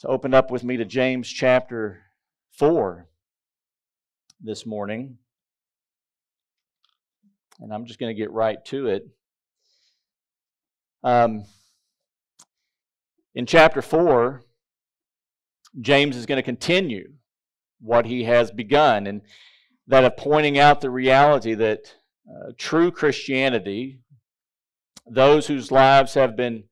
to open up with me to James chapter 4 this morning. And I'm just going to get right to it. Um, in chapter 4, James is going to continue what he has begun, and that of pointing out the reality that uh, true Christianity, those whose lives have been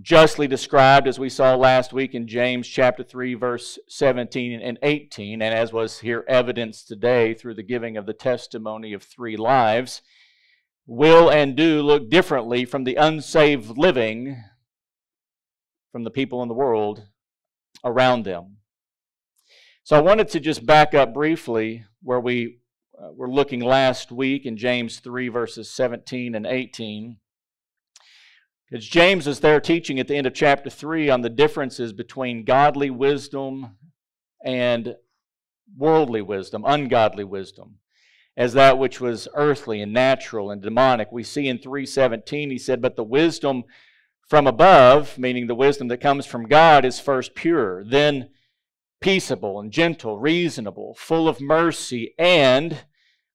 justly described, as we saw last week in James chapter 3, verse 17 and 18, and as was here evidenced today through the giving of the testimony of three lives, will and do look differently from the unsaved living from the people in the world around them. So I wanted to just back up briefly where we uh, were looking last week in James 3, verses 17 and 18. Because James is there teaching at the end of chapter 3 on the differences between godly wisdom and worldly wisdom, ungodly wisdom, as that which was earthly and natural and demonic. We see in 317, he said, But the wisdom from above, meaning the wisdom that comes from God, is first pure, then peaceable and gentle, reasonable, full of mercy, and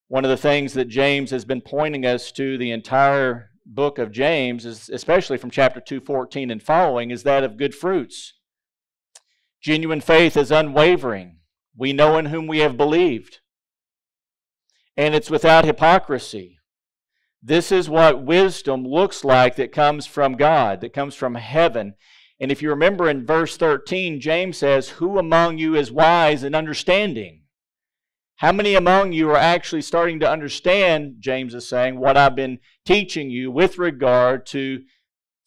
one of the things that James has been pointing us to the entire book of James, is, especially from chapter 2:14 and following, is that of good fruits. Genuine faith is unwavering. We know in whom we have believed. And it's without hypocrisy. This is what wisdom looks like that comes from God, that comes from heaven. And if you remember in verse 13, James says, Who among you is wise and understanding? How many among you are actually starting to understand, James is saying, what I've been teaching you with regard to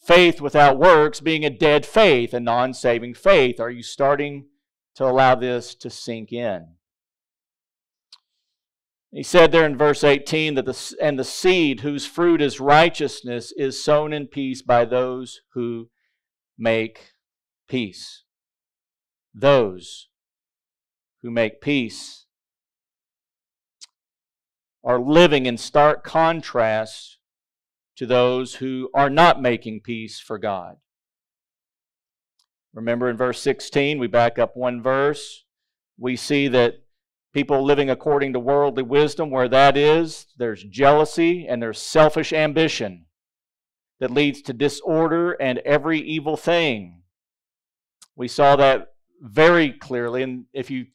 faith without works being a dead faith, a non saving faith? Are you starting to allow this to sink in? He said there in verse 18 that the, and the seed whose fruit is righteousness is sown in peace by those who make peace. Those who make peace are living in stark contrast to those who are not making peace for God. Remember in verse 16, we back up one verse, we see that people living according to worldly wisdom, where that is, there's jealousy and there's selfish ambition that leads to disorder and every evil thing. We saw that very clearly. And if you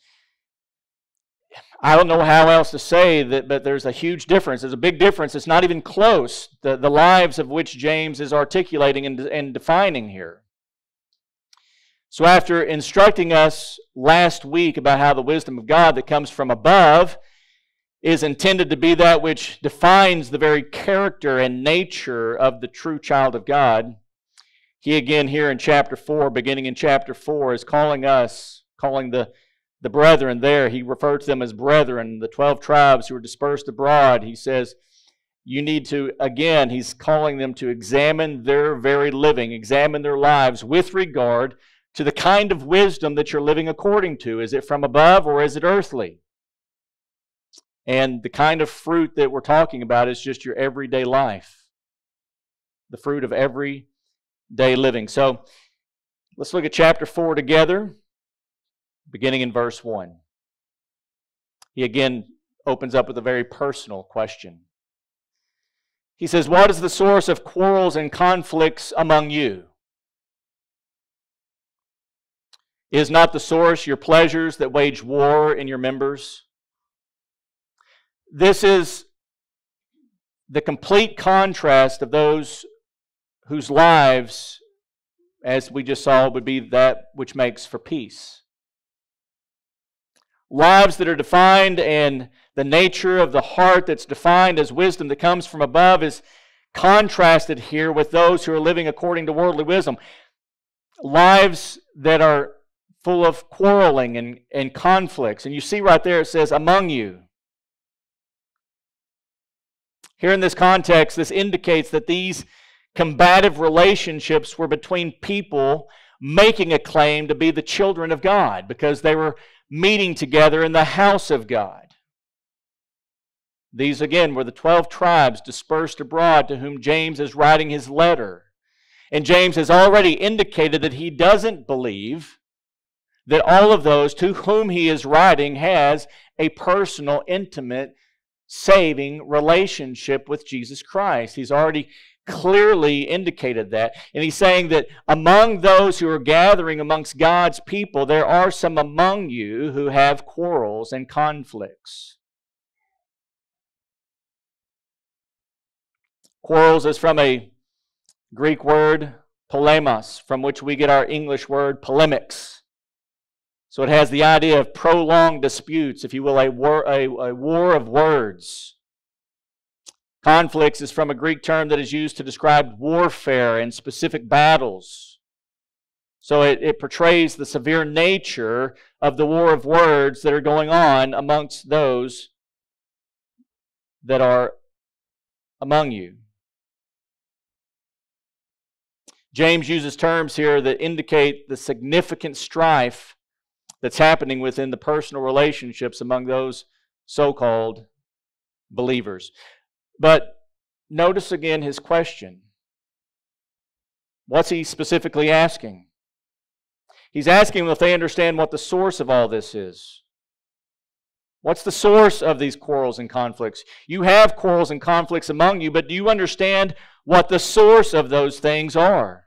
I don't know how else to say that, but there's a huge difference. There's a big difference. It's not even close, the, the lives of which James is articulating and, and defining here. So, after instructing us last week about how the wisdom of God that comes from above is intended to be that which defines the very character and nature of the true child of God, he again, here in chapter 4, beginning in chapter 4, is calling us, calling the the brethren there. He referred to them as brethren, the 12 tribes who were dispersed abroad. He says, you need to, again, he's calling them to examine their very living, examine their lives with regard to the kind of wisdom that you're living according to. Is it from above or is it earthly? And the kind of fruit that we're talking about is just your everyday life, the fruit of everyday living. So let's look at chapter 4 together beginning in verse 1. He again opens up with a very personal question. He says, What is the source of quarrels and conflicts among you? Is not the source your pleasures that wage war in your members? This is the complete contrast of those whose lives, as we just saw, would be that which makes for peace lives that are defined and the nature of the heart that's defined as wisdom that comes from above is contrasted here with those who are living according to worldly wisdom. Lives that are full of quarreling and, and conflicts. And you see right there it says, among you. Here in this context, this indicates that these combative relationships were between people making a claim to be the children of God because they were meeting together in the house of God. These, again, were the 12 tribes dispersed abroad to whom James is writing his letter. And James has already indicated that he doesn't believe that all of those to whom he is writing has a personal, intimate, saving relationship with Jesus Christ. He's already clearly indicated that. And he's saying that among those who are gathering amongst God's people, there are some among you who have quarrels and conflicts. Quarrels is from a Greek word, polemos, from which we get our English word polemics. So it has the idea of prolonged disputes, if you will, a war, a, a war of words. Conflicts is from a Greek term that is used to describe warfare and specific battles. So it, it portrays the severe nature of the war of words that are going on amongst those that are among you. James uses terms here that indicate the significant strife that's happening within the personal relationships among those so called believers. But notice again his question. What's he specifically asking? He's asking them if they understand what the source of all this is. What's the source of these quarrels and conflicts? You have quarrels and conflicts among you, but do you understand what the source of those things are?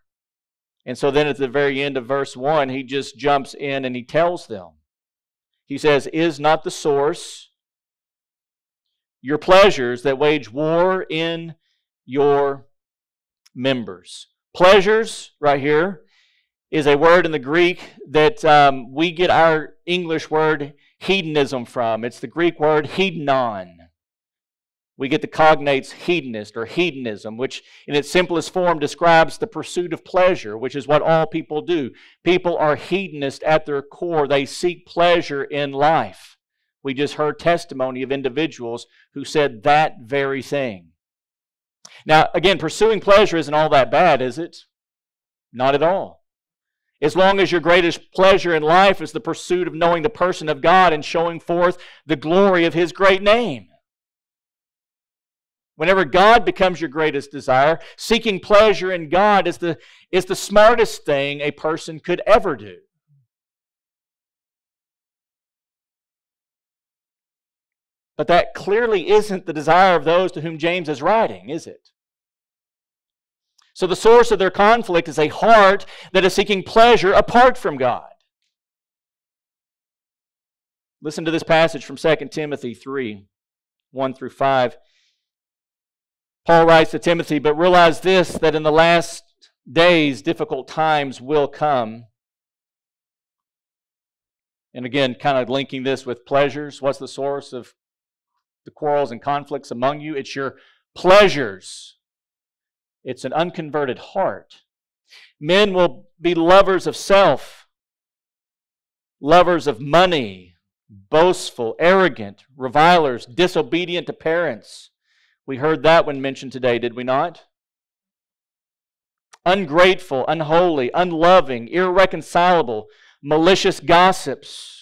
And so then at the very end of verse 1, he just jumps in and he tells them. He says, Is not the source your pleasures that wage war in your members? Pleasures, right here, is a word in the Greek that um, we get our English word hedonism from. It's the Greek word hedonon we get the cognates hedonist or hedonism, which in its simplest form describes the pursuit of pleasure, which is what all people do. People are hedonist at their core, they seek pleasure in life. We just heard testimony of individuals who said that very thing. Now, again, pursuing pleasure isn't all that bad, is it? Not at all. As long as your greatest pleasure in life is the pursuit of knowing the person of God and showing forth the glory of His great name. Whenever God becomes your greatest desire, seeking pleasure in God is the, is the smartest thing a person could ever do. But that clearly isn't the desire of those to whom James is writing, is it? So the source of their conflict is a heart that is seeking pleasure apart from God. Listen to this passage from 2 Timothy 3 1 through 5. Paul writes to Timothy, but realize this that in the last days, difficult times will come. And again, kind of linking this with pleasures. What's the source of the quarrels and conflicts among you? It's your pleasures, it's an unconverted heart. Men will be lovers of self, lovers of money, boastful, arrogant, revilers, disobedient to parents we heard that one mentioned today, did we not? Ungrateful, unholy, unloving, irreconcilable, malicious gossips,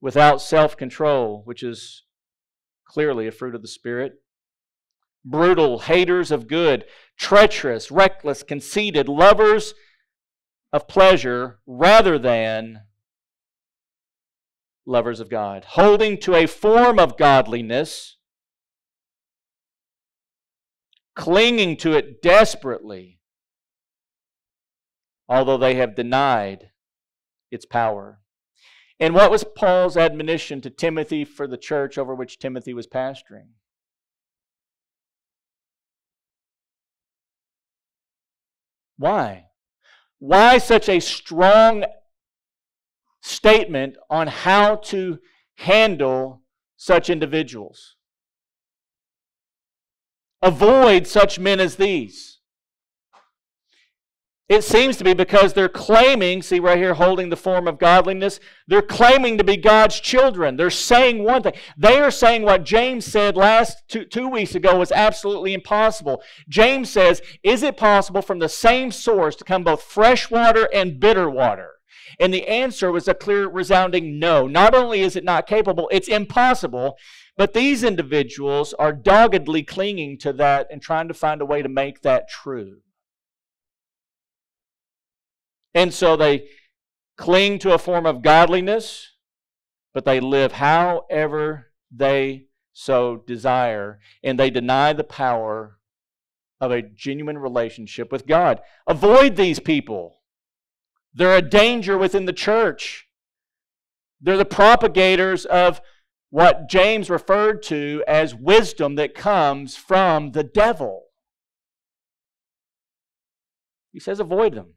without self control, which is clearly a fruit of the Spirit. Brutal, haters of good, treacherous, reckless, conceited, lovers of pleasure rather than lovers of God, holding to a form of godliness clinging to it desperately, although they have denied its power. And what was Paul's admonition to Timothy for the church over which Timothy was pastoring? Why? Why such a strong statement on how to handle such individuals? Avoid such men as these. It seems to be because they're claiming, see right here, holding the form of godliness, they're claiming to be God's children. They're saying one thing. They are saying what James said last two, two weeks ago was absolutely impossible. James says, Is it possible from the same source to come both fresh water and bitter water? And the answer was a clear, resounding no. Not only is it not capable, it's impossible. But these individuals are doggedly clinging to that and trying to find a way to make that true. And so they cling to a form of godliness, but they live however they so desire, and they deny the power of a genuine relationship with God. Avoid these people. They're a danger within the church. They're the propagators of what James referred to as wisdom that comes from the devil. He says, avoid them.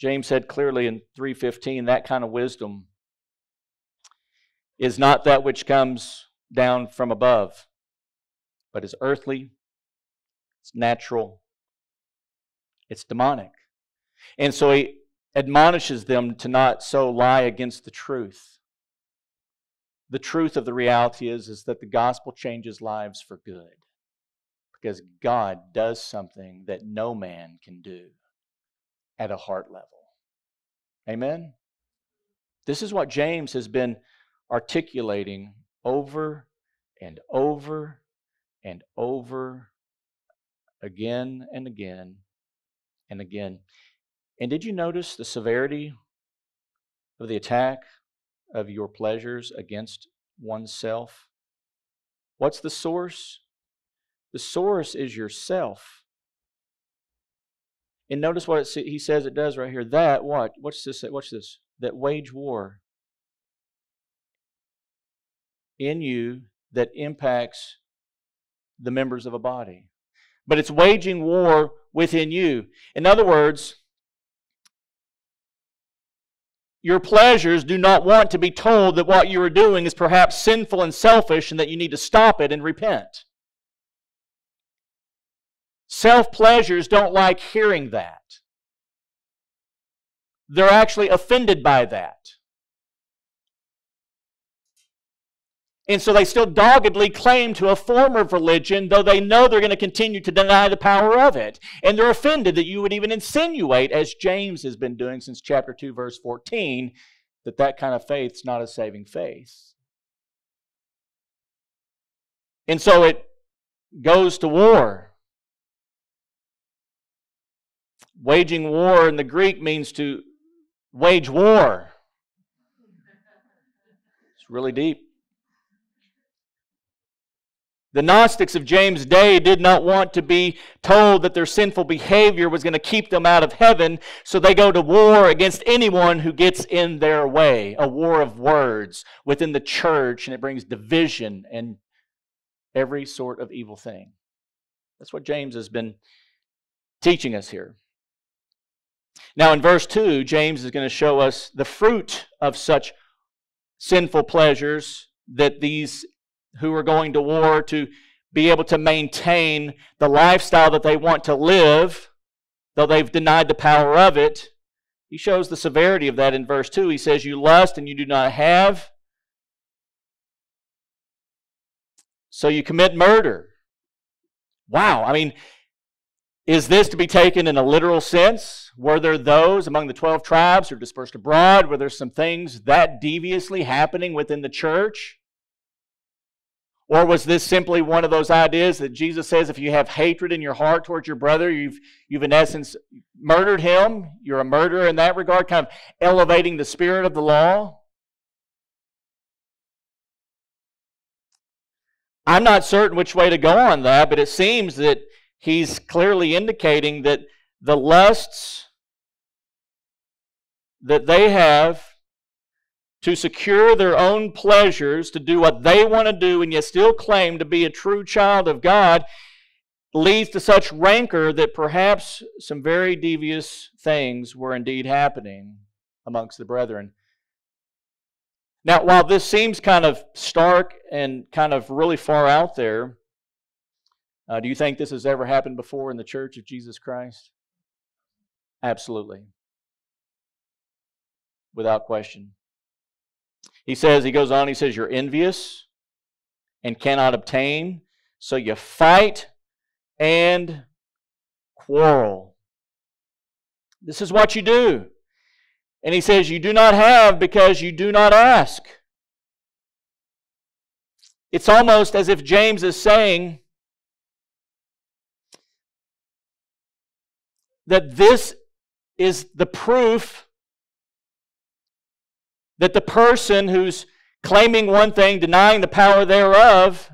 James said clearly in 3:15 that kind of wisdom is not that which comes down from above, but is earthly, it's natural, it's demonic. And so he admonishes them to not so lie against the truth. The truth of the reality is, is that the gospel changes lives for good because God does something that no man can do at a heart level. Amen? This is what James has been articulating over and over and over again and again and again. And did you notice the severity of the attack of your pleasures against oneself? What's the source? The source is yourself. And notice what he says it does right here. That what? What's this? What's this? That wage war in you that impacts the members of a body. But it's waging war within you. In other words, your pleasures do not want to be told that what you are doing is perhaps sinful and selfish and that you need to stop it and repent. Self pleasures don't like hearing that. They're actually offended by that. And so they still doggedly claim to a form of religion, though they know they're going to continue to deny the power of it. And they're offended that you would even insinuate, as James has been doing since chapter 2, verse 14, that that kind of faith's not a saving faith. And so it goes to war. Waging war in the Greek means to wage war. It's really deep. The Gnostics of James' day did not want to be told that their sinful behavior was going to keep them out of heaven, so they go to war against anyone who gets in their way. A war of words within the church, and it brings division and every sort of evil thing. That's what James has been teaching us here. Now, in verse 2, James is going to show us the fruit of such sinful pleasures that these who are going to war to be able to maintain the lifestyle that they want to live, though they've denied the power of it. He shows the severity of that in verse 2. He says, You lust and you do not have, so you commit murder. Wow. I mean, is this to be taken in a literal sense? Were there those among the 12 tribes who dispersed abroad? Were there some things that deviously happening within the church? Or was this simply one of those ideas that Jesus says if you have hatred in your heart towards your brother, you've, you've in essence murdered him? You're a murderer in that regard, kind of elevating the spirit of the law? I'm not certain which way to go on that, but it seems that he's clearly indicating that the lusts that they have to secure their own pleasures, to do what they want to do, and yet still claim to be a true child of God, leads to such rancor that perhaps some very devious things were indeed happening amongst the brethren. Now, while this seems kind of stark and kind of really far out there, uh, do you think this has ever happened before in the church of Jesus Christ? Absolutely. Without question. He says, he goes on, he says, You're envious and cannot obtain, so you fight and quarrel. This is what you do. And he says, You do not have because you do not ask. It's almost as if James is saying that this is the proof that the person who's claiming one thing, denying the power thereof,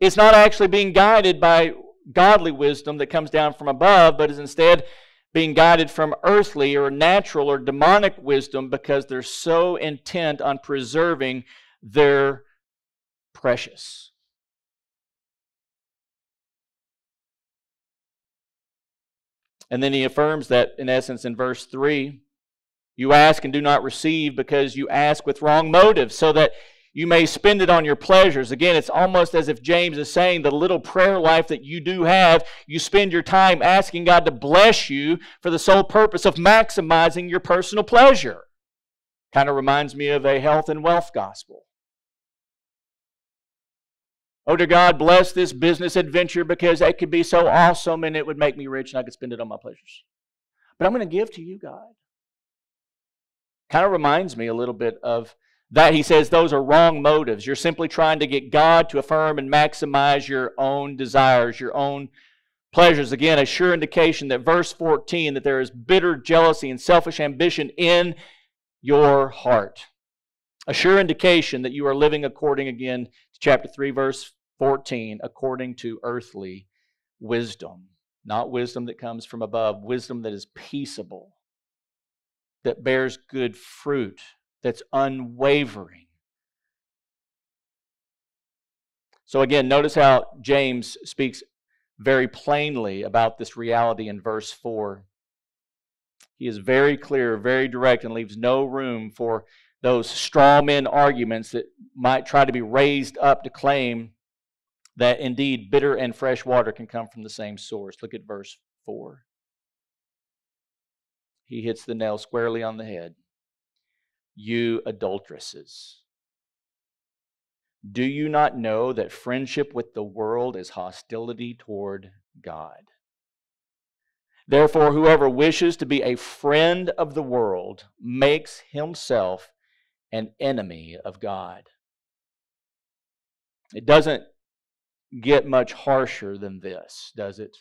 is not actually being guided by godly wisdom that comes down from above, but is instead being guided from earthly or natural or demonic wisdom because they're so intent on preserving their precious. And then he affirms that, in essence, in verse 3 you ask and do not receive because you ask with wrong motives, so that you may spend it on your pleasures. Again, it's almost as if James is saying the little prayer life that you do have, you spend your time asking God to bless you for the sole purpose of maximizing your personal pleasure. Kind of reminds me of a health and wealth gospel. Oh, dear God, bless this business adventure because it could be so awesome and it would make me rich and I could spend it on my pleasures. But I'm going to give to you, God. Kind of reminds me a little bit of that. He says those are wrong motives. You're simply trying to get God to affirm and maximize your own desires, your own pleasures. Again, a sure indication that verse 14 that there is bitter jealousy and selfish ambition in your heart. A sure indication that you are living according again to chapter 3 verse 14 according to earthly wisdom, not wisdom that comes from above, wisdom that is peaceable, that bears good fruit, that's unwavering. So, again, notice how James speaks very plainly about this reality in verse 4. He is very clear, very direct, and leaves no room for those straw men arguments that might try to be raised up to claim that indeed bitter and fresh water can come from the same source. Look at verse 4 he hits the nail squarely on the head. You adulteresses. Do you not know that friendship with the world is hostility toward God? Therefore, whoever wishes to be a friend of the world makes himself an enemy of God. It doesn't get much harsher than this, does it?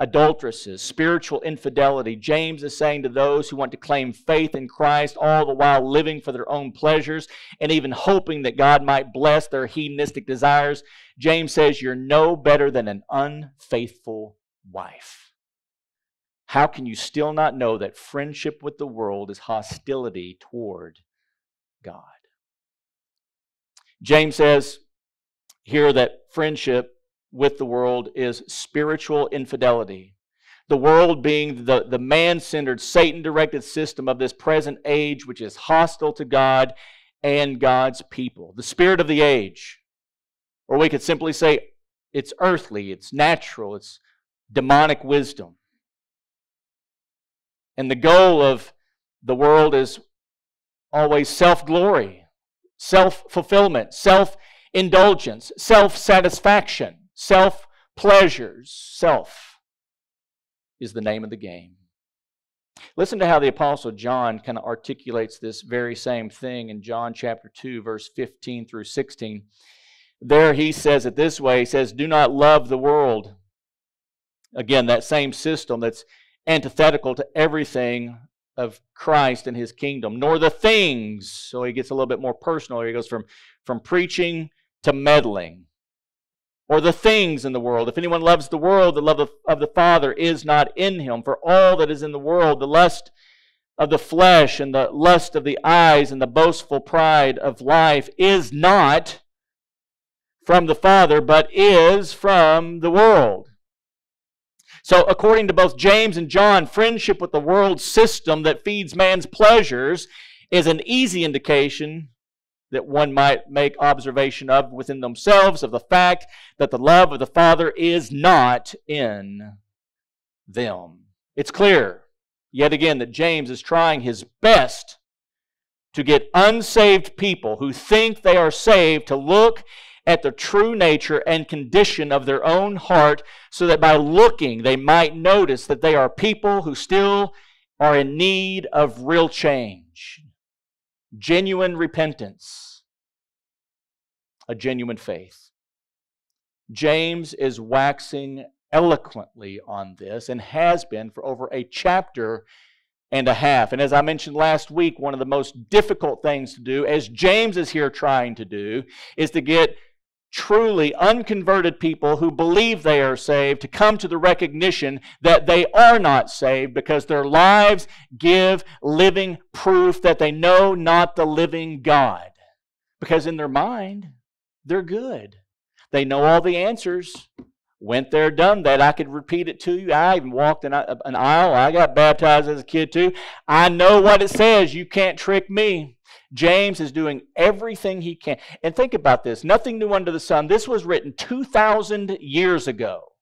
adulteresses, spiritual infidelity. James is saying to those who want to claim faith in Christ, all the while living for their own pleasures and even hoping that God might bless their hedonistic desires, James says, You're no better than an unfaithful wife. How can you still not know that friendship with the world is hostility toward God? James says here that friendship with the world is spiritual infidelity. The world being the, the man centered, Satan directed system of this present age, which is hostile to God and God's people. The spirit of the age. Or we could simply say it's earthly, it's natural, it's demonic wisdom. And the goal of the world is always self glory, self fulfillment, self indulgence, self satisfaction self pleasures. Self is the name of the game. Listen to how the Apostle John kind of articulates this very same thing in John chapter 2, verse 15 through 16. There he says it this way He says, Do not love the world. Again, that same system that's antithetical to everything of Christ and his kingdom, nor the things. So he gets a little bit more personal. He goes from, from preaching to meddling or the things in the world. If anyone loves the world, the love of, of the Father is not in him. For all that is in the world, the lust of the flesh and the lust of the eyes and the boastful pride of life is not from the Father, but is from the world. So, according to both James and John, friendship with the world system that feeds man's pleasures is an easy indication that one might make observation of within themselves of the fact that the love of the Father is not in them. It's clear, yet again, that James is trying his best to get unsaved people who think they are saved to look at the true nature and condition of their own heart so that by looking they might notice that they are people who still are in need of real change genuine repentance. a genuine faith. James is waxing eloquently on this and has been for over a chapter and a half. And as I mentioned last week, one of the most difficult things to do, as James is here trying to do, is to get truly unconverted people who believe they are saved to come to the recognition that they are not saved because their lives give living proof that they know not the living God. Because in their mind, they're good. They know all the answers. Went there, done that. I could repeat it to you. I even walked an, an aisle. I got baptized as a kid too. I know what it says. You can't trick me. James is doing everything he can. And think about this nothing new under the sun. This was written 2,000 years ago.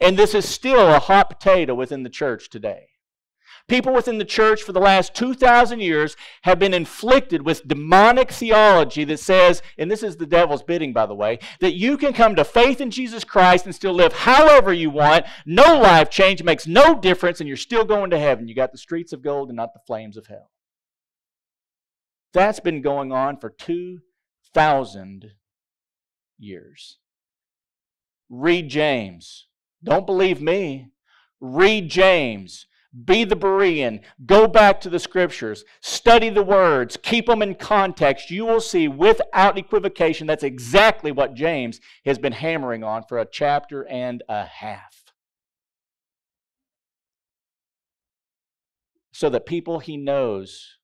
And this is still a hot potato within the church today. People within the church for the last 2,000 years have been inflicted with demonic theology that says, and this is the devil's bidding, by the way, that you can come to faith in Jesus Christ and still live however you want. No life change makes no difference, and you're still going to heaven. You got the streets of gold and not the flames of hell. That's been going on for 2,000 years. Read James. Don't believe me. Read James. Be the Berean. Go back to the scriptures. Study the words. Keep them in context. You will see without equivocation that's exactly what James has been hammering on for a chapter and a half. So that people he knows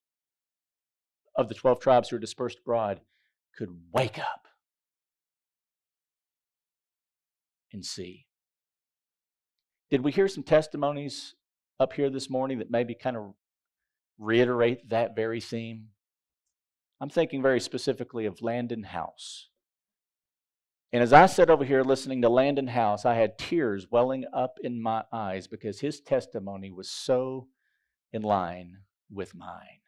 of the 12 tribes who are dispersed abroad could wake up and see. Did we hear some testimonies up here this morning that maybe kind of reiterate that very theme? I'm thinking very specifically of Landon House. And as I sat over here listening to Landon House, I had tears welling up in my eyes because his testimony was so in line with mine.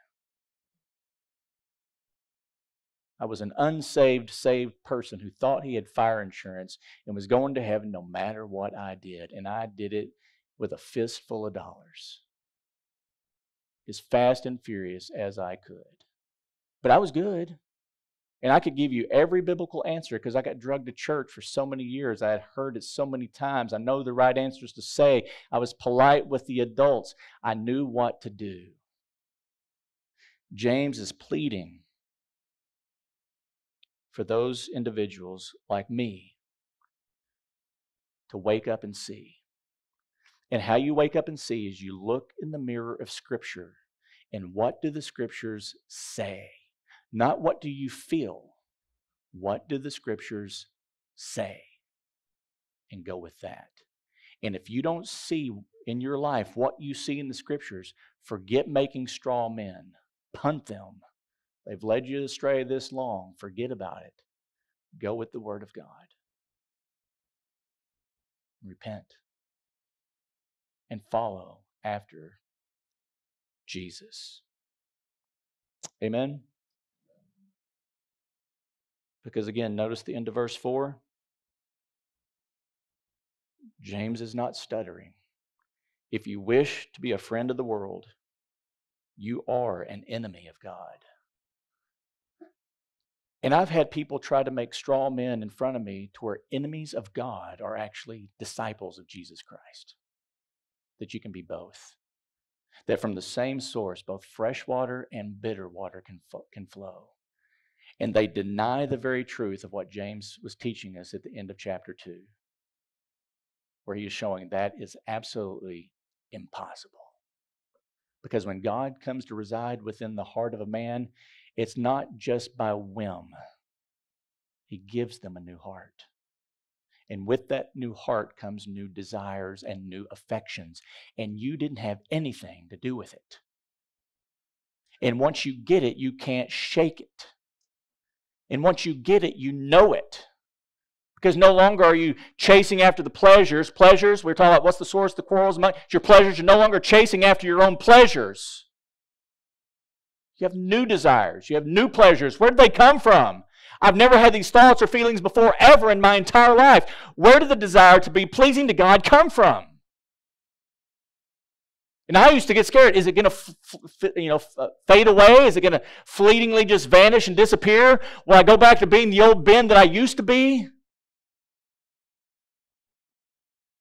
I was an unsaved, saved person who thought he had fire insurance and was going to heaven no matter what I did. And I did it with a fistful of dollars, as fast and furious as I could. But I was good. And I could give you every biblical answer because I got drugged to church for so many years. I had heard it so many times. I know the right answers to say. I was polite with the adults. I knew what to do. James is pleading for those individuals like me to wake up and see. And how you wake up and see is you look in the mirror of Scripture and what do the Scriptures say? Not what do you feel. What do the Scriptures say? And go with that. And if you don't see in your life what you see in the Scriptures, forget making straw men, punt them. They've led you astray this long. Forget about it. Go with the Word of God. Repent and follow after Jesus. Amen? Because again, notice the end of verse 4. James is not stuttering. If you wish to be a friend of the world, you are an enemy of God. And I've had people try to make straw men in front of me to where enemies of God are actually disciples of Jesus Christ that you can be both. That from the same source, both fresh water and bitter water can, can flow. And they deny the very truth of what James was teaching us at the end of chapter 2, where he is showing that is absolutely impossible. Because when God comes to reside within the heart of a man, it's not just by whim, He gives them a new heart. And with that new heart comes new desires and new affections. And you didn't have anything to do with it. And once you get it, you can't shake it. And once you get it, you know it. Because no longer are you chasing after the pleasures. Pleasures, we are talking about what's the source of the quarrels among your pleasures. You're no longer chasing after your own pleasures. You have new desires. You have new pleasures. Where did they come from? I've never had these thoughts or feelings before ever in my entire life. Where did the desire to be pleasing to God come from? And I used to get scared. Is it going to, you know, f- uh, fade away? Is it going to fleetingly just vanish and disappear? Will I go back to being the old Ben that I used to be?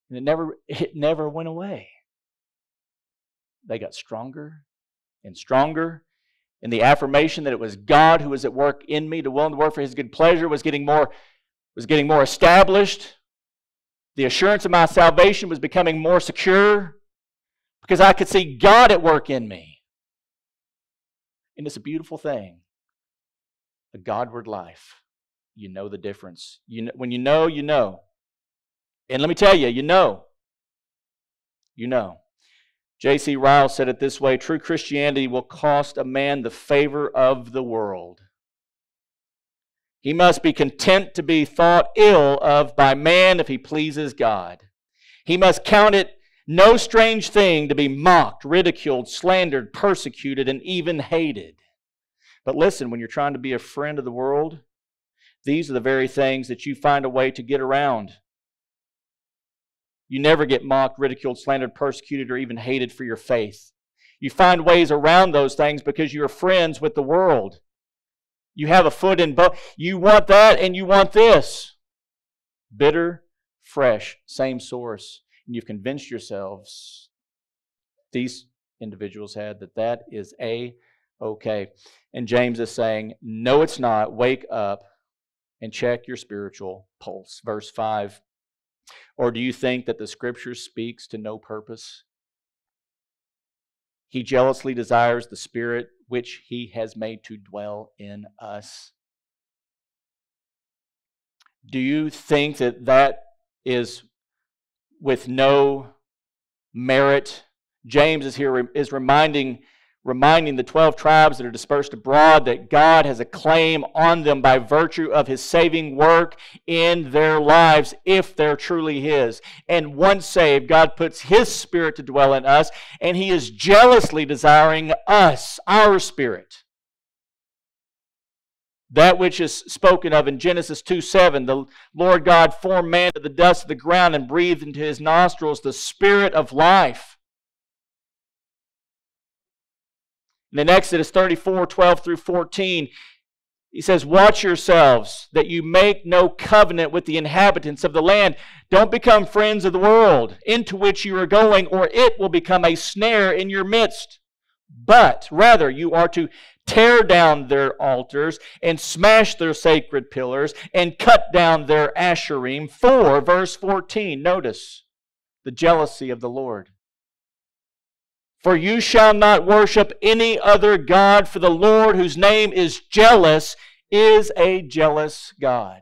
And it never, it never went away. They got stronger and stronger. And the affirmation that it was God who was at work in me to will and to work for his good pleasure was getting more, was getting more established. The assurance of my salvation was becoming more secure because I could see God at work in me. And it's a beautiful thing. A Godward life. You know the difference. You know, when you know, you know. And let me tell you, you know. You know. J.C. Ryle said it this way True Christianity will cost a man the favor of the world. He must be content to be thought ill of by man if he pleases God. He must count it no strange thing to be mocked, ridiculed, slandered, persecuted, and even hated. But listen, when you're trying to be a friend of the world, these are the very things that you find a way to get around. You never get mocked, ridiculed, slandered, persecuted, or even hated for your faith. You find ways around those things because you're friends with the world. You have a foot in both. You want that and you want this. Bitter, fresh, same source and you've convinced yourselves, these individuals had, that that is a okay. And James is saying, no, it's not. Wake up and check your spiritual pulse. Verse 5. Or do you think that the scripture speaks to no purpose? He jealously desires the Spirit which He has made to dwell in us. Do you think that that is with no merit. James is here is reminding reminding the 12 tribes that are dispersed abroad that God has a claim on them by virtue of his saving work in their lives if they're truly his. And once saved, God puts his spirit to dwell in us, and he is jealously desiring us, our spirit. That which is spoken of in Genesis 2 7, the Lord God formed man of the dust of the ground and breathed into his nostrils the spirit of life. And in Exodus 34 12 through 14, he says, Watch yourselves that you make no covenant with the inhabitants of the land. Don't become friends of the world into which you are going, or it will become a snare in your midst. But rather, you are to tear down their altars and smash their sacred pillars and cut down their asherim. For, verse 14, notice the jealousy of the Lord. For you shall not worship any other God, for the Lord, whose name is jealous, is a jealous God.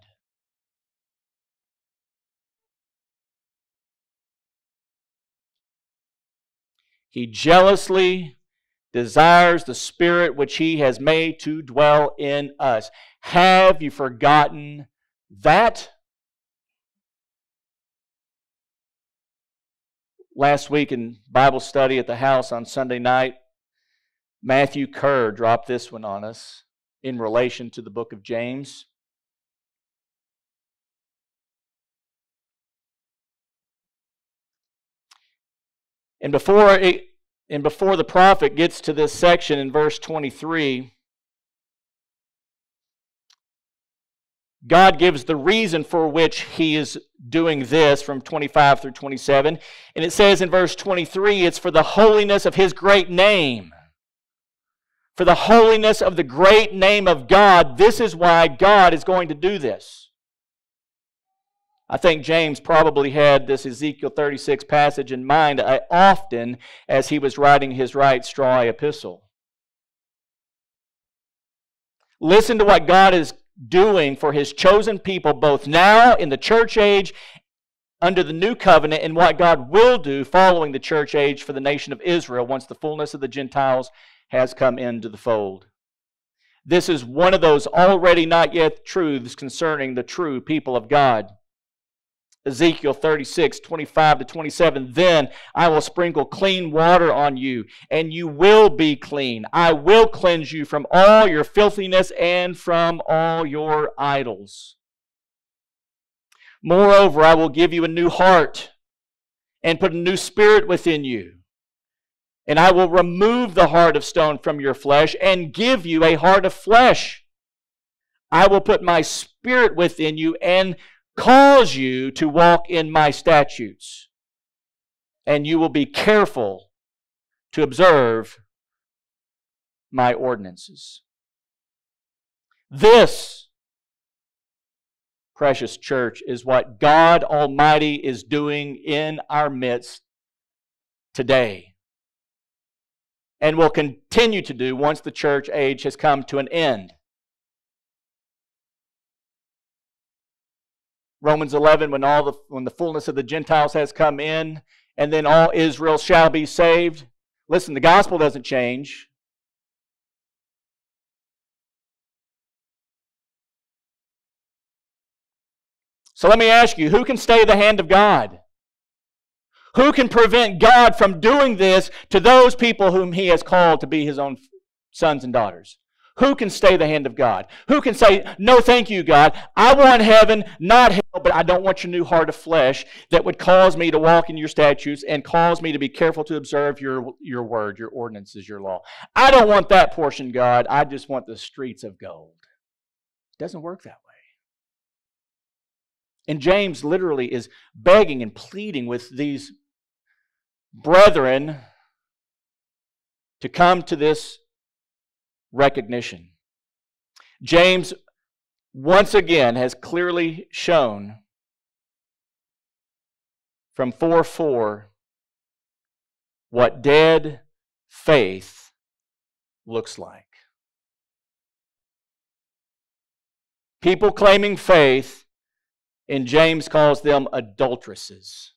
He jealously desires the Spirit which He has made to dwell in us. Have you forgotten that? Last week in Bible study at the house on Sunday night, Matthew Kerr dropped this one on us in relation to the book of James. And before it, and before the prophet gets to this section in verse 23, God gives the reason for which he is doing this from 25 through 27. And it says in verse 23 it's for the holiness of his great name. For the holiness of the great name of God, this is why God is going to do this. I think James probably had this Ezekiel 36 passage in mind often as he was writing his right straw epistle. Listen to what God is doing for his chosen people, both now in the church age under the new covenant, and what God will do following the church age for the nation of Israel once the fullness of the Gentiles has come into the fold. This is one of those already not yet truths concerning the true people of God. Ezekiel 36, 25 to 27. Then I will sprinkle clean water on you, and you will be clean. I will cleanse you from all your filthiness and from all your idols. Moreover, I will give you a new heart and put a new spirit within you. And I will remove the heart of stone from your flesh and give you a heart of flesh. I will put my spirit within you and cause you to walk in my statutes. And you will be careful to observe my ordinances. This, precious church, is what God Almighty is doing in our midst today and will continue to do once the church age has come to an end. Romans 11, when all the when the fullness of the Gentiles has come in, and then all Israel shall be saved. Listen, the gospel doesn't change. So let me ask you, who can stay the hand of God? Who can prevent God from doing this to those people whom He has called to be His own sons and daughters? Who can stay the hand of God? Who can say, No, thank you, God. I want heaven, not hell, but I don't want your new heart of flesh that would cause me to walk in your statutes and cause me to be careful to observe your, your word, your ordinances, your law. I don't want that portion, God. I just want the streets of gold. It doesn't work that way. And James literally is begging and pleading with these brethren to come to this recognition. James once again has clearly shown from 4 4 what dead faith looks like. People claiming faith, and James calls them adulteresses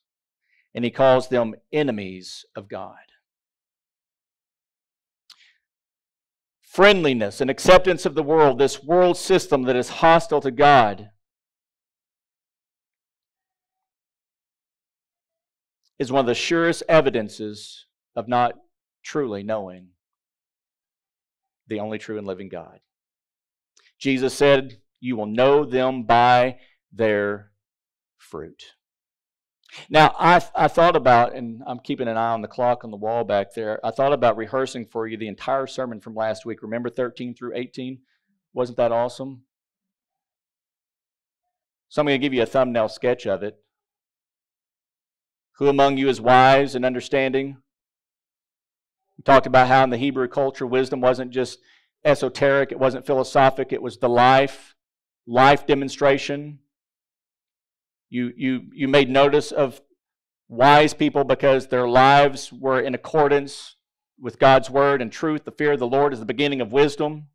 and he calls them enemies of God. Friendliness and acceptance of the world, this world system that is hostile to God, is one of the surest evidences of not truly knowing the only true and living God. Jesus said, You will know them by their fruit. Now, I, I thought about, and I'm keeping an eye on the clock on the wall back there. I thought about rehearsing for you the entire sermon from last week. Remember 13 through 18? Wasn't that awesome? So I'm going to give you a thumbnail sketch of it. Who among you is wise and understanding? We talked about how in the Hebrew culture, wisdom wasn't just esoteric, it wasn't philosophic, it was the life, life demonstration. You, you, you made notice of wise people because their lives were in accordance with God's word and truth. The fear of the Lord is the beginning of wisdom.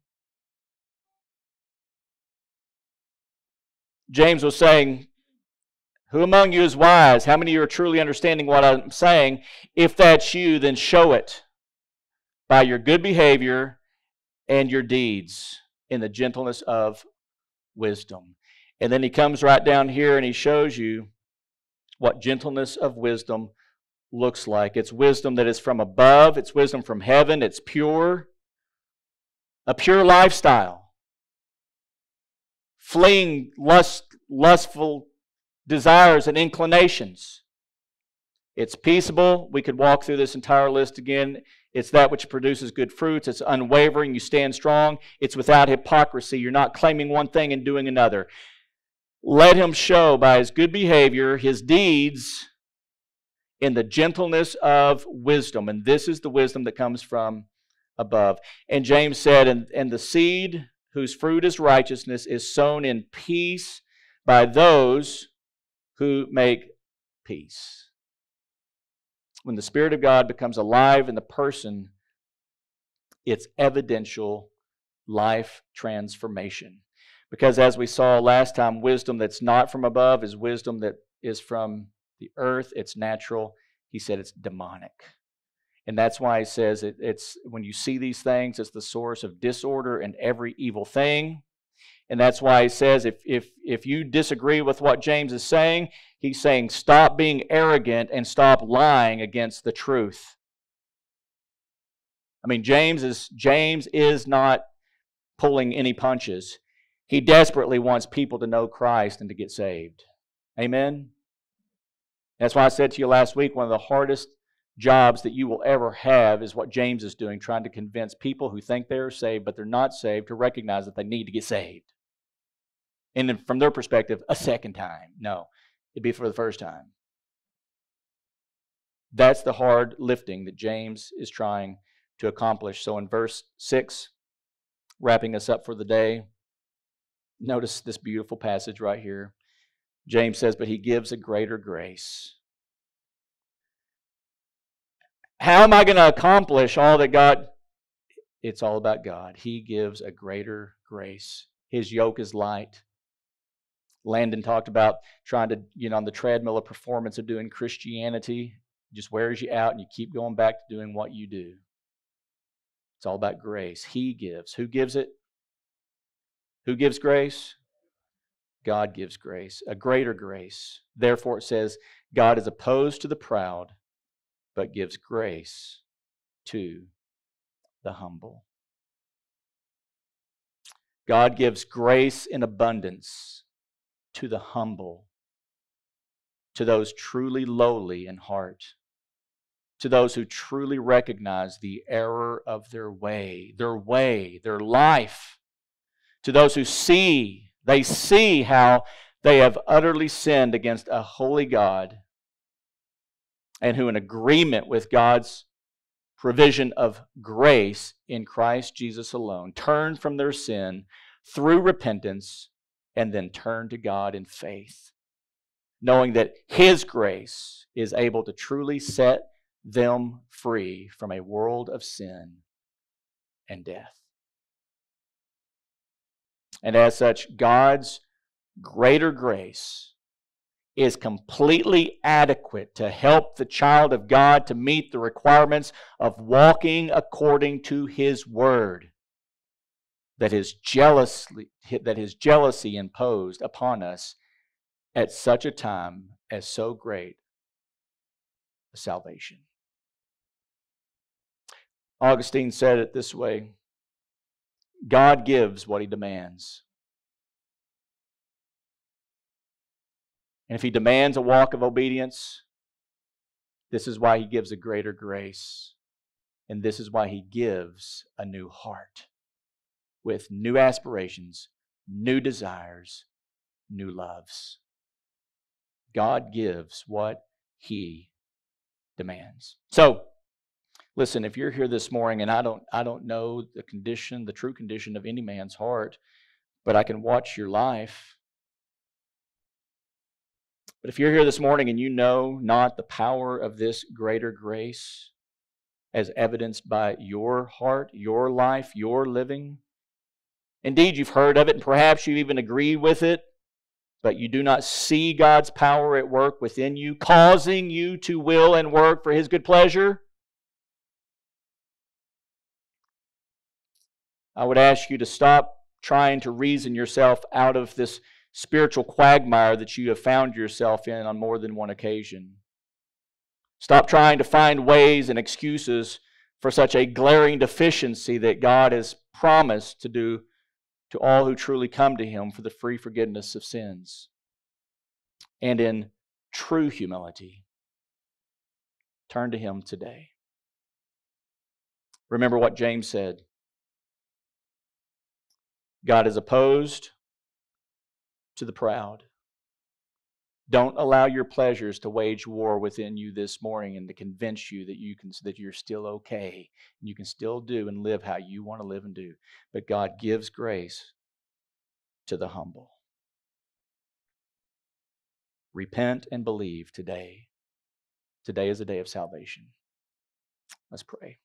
James was saying, Who among you is wise? How many of you are truly understanding what I'm saying? If that's you, then show it by your good behavior and your deeds in the gentleness of wisdom. And then he comes right down here and he shows you what gentleness of wisdom looks like. It's wisdom that is from above, it's wisdom from heaven, it's pure, a pure lifestyle. Fleeing lust, lustful desires and inclinations. It's peaceable. We could walk through this entire list again. It's that which produces good fruits. It's unwavering. You stand strong. It's without hypocrisy. You're not claiming one thing and doing another. Let him show by his good behavior his deeds in the gentleness of wisdom. And this is the wisdom that comes from above. And James said, and, and the seed whose fruit is righteousness is sown in peace by those who make peace. When the Spirit of God becomes alive in the person, it's evidential life transformation. Because as we saw last time, wisdom that's not from above is wisdom that is from the earth. It's natural. He said it's demonic. And that's why he says it, it's when you see these things, it's the source of disorder and every evil thing. And that's why he says if, if, if you disagree with what James is saying, he's saying stop being arrogant and stop lying against the truth. I mean, James is, James is not pulling any punches. He desperately wants people to know Christ and to get saved. Amen? That's why I said to you last week one of the hardest jobs that you will ever have is what James is doing, trying to convince people who think they are saved but they're not saved to recognize that they need to get saved. And then from their perspective, a second time. No, it'd be for the first time. That's the hard lifting that James is trying to accomplish. So in verse 6, wrapping us up for the day, notice this beautiful passage right here. James says, But he gives a greater grace. How am I going to accomplish all that God? It's all about God. He gives a greater grace. His yoke is light. Landon talked about trying to, you know, on the treadmill of performance of doing Christianity just wears you out and you keep going back to doing what you do. It's all about grace. He gives. Who gives it? Who gives grace? God gives grace, a greater grace. Therefore, it says, God is opposed to the proud, but gives grace to the humble. God gives grace in abundance to the humble, to those truly lowly in heart, to those who truly recognize the error of their way, their way, their life, to those who see, they see how they have utterly sinned against a holy God and who, in agreement with God's provision of grace in Christ Jesus alone, turn from their sin through repentance and then turn to God in faith, knowing that His grace is able to truly set them free from a world of sin and death. And as such, God's greater grace is completely adequate to help the child of God to meet the requirements of walking according to his word that his jealously that his jealousy imposed upon us at such a time as so great a salvation. Augustine said it this way God gives what he demands. And if he demands a walk of obedience, this is why he gives a greater grace. And this is why he gives a new heart with new aspirations, new desires, new loves. God gives what he demands. So, listen, if you're here this morning and I don't I don't know the condition, the true condition of any man's heart, but I can watch your life. But if you're here this morning and you know not the power of this greater grace, as evidenced by your heart, your life, your living, indeed you've heard of it and perhaps you even agree with it, but you do not see God's power at work within you, causing you to will and work for His good pleasure, I would ask you to stop trying to reason yourself out of this spiritual quagmire that you have found yourself in on more than one occasion. Stop trying to find ways and excuses for such a glaring deficiency that God has promised to do to all who truly come to Him for the free forgiveness of sins. And in true humility, turn to Him today. Remember what James said God is opposed to the proud. Don't allow your pleasures to wage war within you this morning and to convince you that you can that you're still okay and you can still do and live how you want to live and do. But God gives grace to the humble. Repent and believe today. Today is a day of salvation. Let's pray.